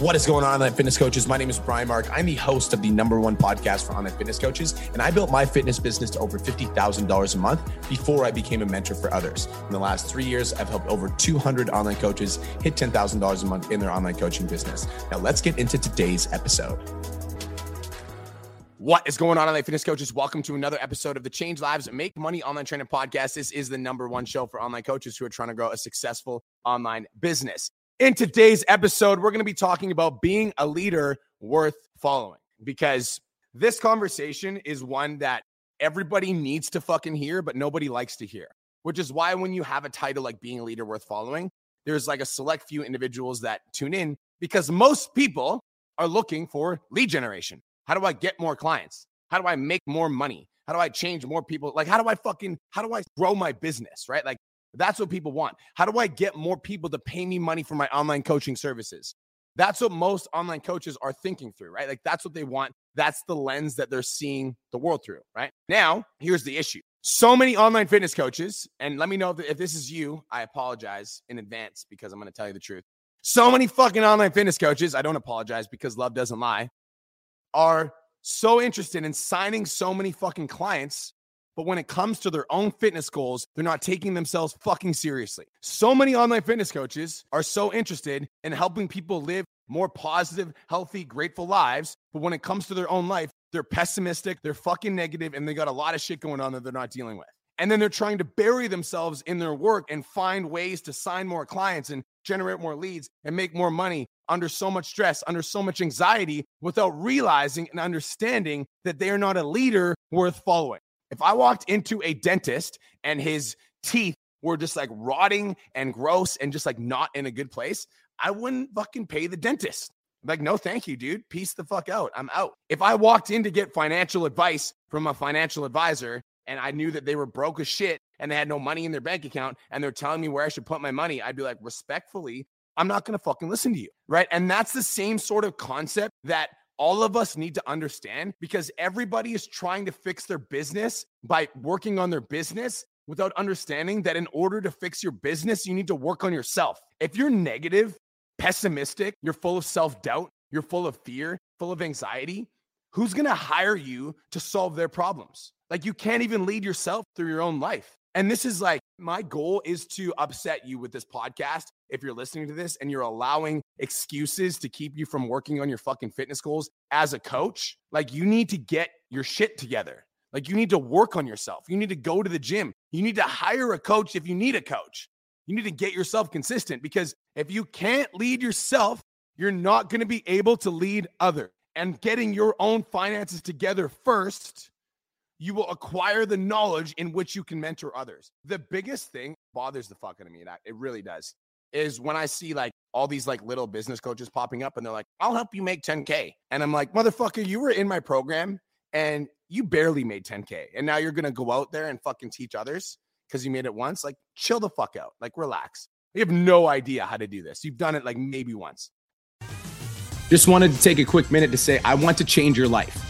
What is going on, online fitness coaches? My name is Brian Mark. I'm the host of the number one podcast for online fitness coaches, and I built my fitness business to over $50,000 a month before I became a mentor for others. In the last three years, I've helped over 200 online coaches hit $10,000 a month in their online coaching business. Now, let's get into today's episode. What is going on, online fitness coaches? Welcome to another episode of the Change Lives Make Money Online Training Podcast. This is the number one show for online coaches who are trying to grow a successful online business. In today's episode, we're going to be talking about being a leader worth following because this conversation is one that everybody needs to fucking hear, but nobody likes to hear, which is why when you have a title like being a leader worth following, there's like a select few individuals that tune in because most people are looking for lead generation. How do I get more clients? How do I make more money? How do I change more people? Like, how do I fucking, how do I grow my business? Right? Like, that's what people want. How do I get more people to pay me money for my online coaching services? That's what most online coaches are thinking through, right? Like that's what they want. That's the lens that they're seeing the world through, right? Now, here's the issue. So many online fitness coaches, and let me know if, this is you, I apologize in advance because I'm going to tell you the truth. So many fucking online fitness coaches, I don't apologize because love doesn't lie, are so interested in signing so many fucking clients but when it comes to their own fitness goals, they're not taking themselves fucking seriously. So many online fitness coaches are so interested in helping people live more positive, healthy, grateful lives. But when it comes to their own life, they're pessimistic, they're fucking negative, and they got a lot of shit going on that they're not dealing with. And then they're trying to bury themselves in their work and find ways to sign more clients and generate more leads and make more money under so much stress, under so much anxiety, without realizing and understanding that they are not a leader worth following. If I walked into a dentist and his teeth were just like rotting and gross and just like not in a good place, I wouldn't fucking pay the dentist. Like, no, thank you, dude. Peace the fuck out. I'm out. If I walked in to get financial advice from a financial advisor and I knew that they were broke as shit and they had no money in their bank account and they're telling me where I should put my money, I'd be like, respectfully, I'm not going to fucking listen to you. Right. And that's the same sort of concept that all of us need to understand because everybody is trying to fix their business by working on their business without understanding that in order to fix your business, you need to work on yourself. If you're negative, pessimistic, you're full of self doubt, you're full of fear, full of anxiety, who's gonna hire you to solve their problems? Like you can't even lead yourself through your own life. And this is like my goal is to upset you with this podcast. If you're listening to this and you're allowing excuses to keep you from working on your fucking fitness goals as a coach, like you need to get your shit together. Like you need to work on yourself. You need to go to the gym. You need to hire a coach if you need a coach. You need to get yourself consistent because if you can't lead yourself, you're not going to be able to lead other. And getting your own finances together first you will acquire the knowledge in which you can mentor others. The biggest thing bothers the fuck out of me, that it really does, is when I see like all these like little business coaches popping up and they're like, I'll help you make 10K. And I'm like, motherfucker, you were in my program and you barely made 10K. And now you're gonna go out there and fucking teach others because you made it once. Like, chill the fuck out. Like, relax. You have no idea how to do this. You've done it like maybe once. Just wanted to take a quick minute to say, I want to change your life.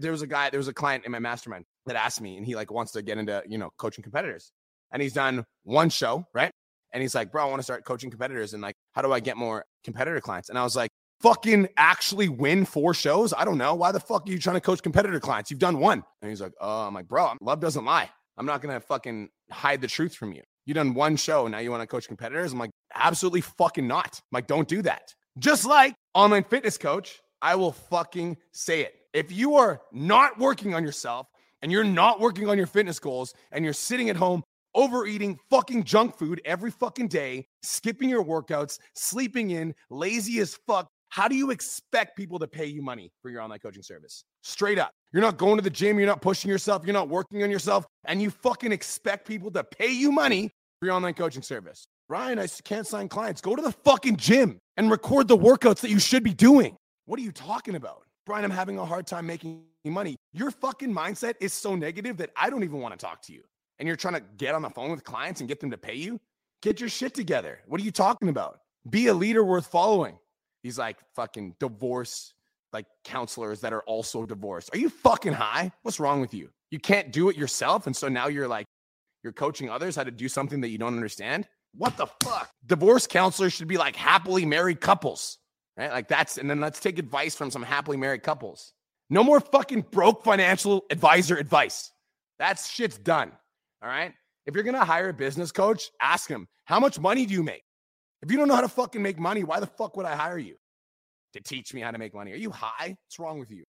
There was a guy, there was a client in my mastermind that asked me, and he like wants to get into, you know, coaching competitors. And he's done one show, right? And he's like, bro, I want to start coaching competitors. And like, how do I get more competitor clients? And I was like, fucking actually win four shows? I don't know. Why the fuck are you trying to coach competitor clients? You've done one. And he's like, oh, I'm like, bro, love doesn't lie. I'm not going to fucking hide the truth from you. You done one show. Now you want to coach competitors? I'm like, absolutely fucking not. I'm like, don't do that. Just like online fitness coach, I will fucking say it if you are not working on yourself and you're not working on your fitness goals and you're sitting at home overeating fucking junk food every fucking day, skipping your workouts, sleeping in, lazy as fuck, how do you expect people to pay you money for your online coaching service? Straight up. You're not going to the gym, you're not pushing yourself, you're not working on yourself, and you fucking expect people to pay you money for your online coaching service. Brian, I can't sign clients. Go to the fucking gym and record the workouts that you should be doing. What are you talking about? Brian, I'm having a hard time making money. Your fucking mindset is so negative that I don't even want to talk to you. And you're trying to get on the phone with clients and get them to pay you? Get your shit together. What are you talking about? Be a leader worth following. He's like fucking divorce, like counselors that are also divorced. Are you fucking high? What's wrong with you? You can't do it yourself. And so now you're like, you're coaching others how to do something that you don't understand. What the fuck? Divorce counselors should be like happily married couples right? Like that's, and then let's take advice from some happily married couples. No more fucking broke financial advisor advice. That shit's done. All right. If you're going to hire a business coach, ask him, how much money do you make? If you don't know how to fucking make money, why the fuck would I hire you to teach me how to make money? Are you high? What's wrong with you?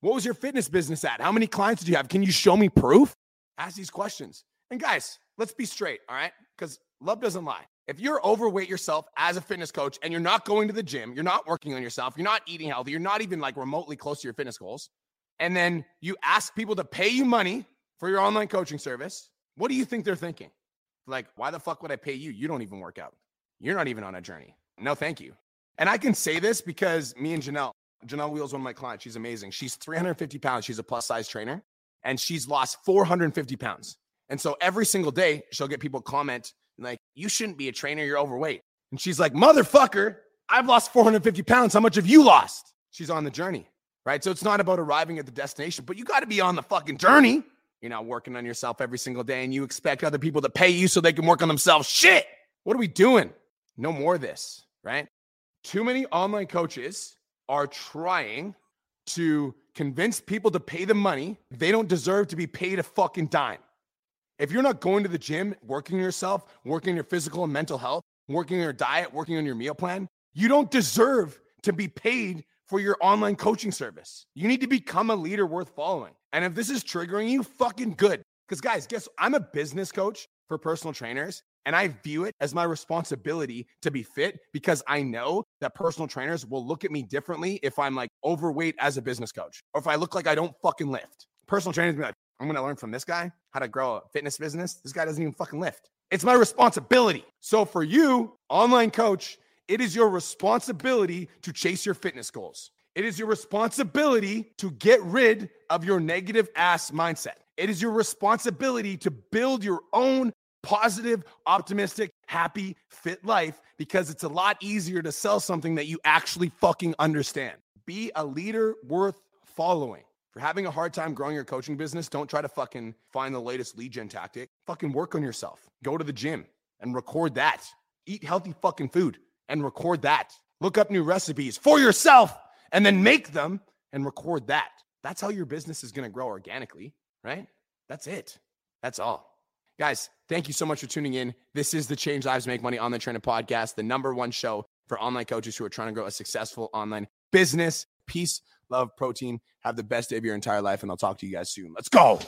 What was your fitness business at? How many clients did you have? Can you show me proof? Ask these questions. And guys, let's be straight. All right. Because love doesn't lie. If you're overweight yourself as a fitness coach and you're not going to the gym, you're not working on yourself, you're not eating healthy, you're not even like remotely close to your fitness goals, and then you ask people to pay you money for your online coaching service, what do you think they're thinking? Like, why the fuck would I pay you? You don't even work out. You're not even on a journey. No, thank you. And I can say this because me and Janelle, Janelle Wheels, one of my clients, she's amazing. She's 350 pounds. She's a plus size trainer and she's lost 450 pounds. And so every single day, she'll get people comment, you shouldn't be a trainer. You're overweight. And she's like, motherfucker, I've lost 450 pounds. How much have you lost? She's on the journey, right? So it's not about arriving at the destination, but you got to be on the fucking journey. You're not working on yourself every single day and you expect other people to pay you so they can work on themselves. Shit. What are we doing? No more of this, right? Too many online coaches are trying to convince people to pay them money. They don't deserve to be paid a fucking dime. If you're not going to the gym, working yourself, working your physical and mental health, working your diet, working on your meal plan, you don't deserve to be paid for your online coaching service. You need to become a leader worth following. And if this is triggering you, fucking good. Because, guys, guess I'm a business coach for personal trainers, and I view it as my responsibility to be fit because I know that personal trainers will look at me differently if I'm like overweight as a business coach or if I look like I don't fucking lift. Personal trainers be like, I'm going to learn from this guy how to grow a fitness business. This guy doesn't even fucking lift. It's my responsibility. So for you, online coach, it is your responsibility to chase your fitness goals. It is your responsibility to get rid of your negative ass mindset. It is your responsibility to build your own positive, optimistic, happy, fit life because it's a lot easier to sell something that you actually fucking understand. Be a leader worth following you're having a hard time growing your coaching business, don't try to fucking find the latest lead gen tactic. Fucking work on yourself. Go to the gym and record that. Eat healthy fucking food and record that. Look up new recipes for yourself and then make them and record that. That's how your business is going to grow organically, right? That's it. That's all. Guys, thank you so much for tuning in. This is the Change Lives Make Money Online Training Podcast, the number one show for online coaches who are trying to grow a successful online business. Peace love protein. Have the best day of your entire life, and I'll talk to you guys soon. Let's go.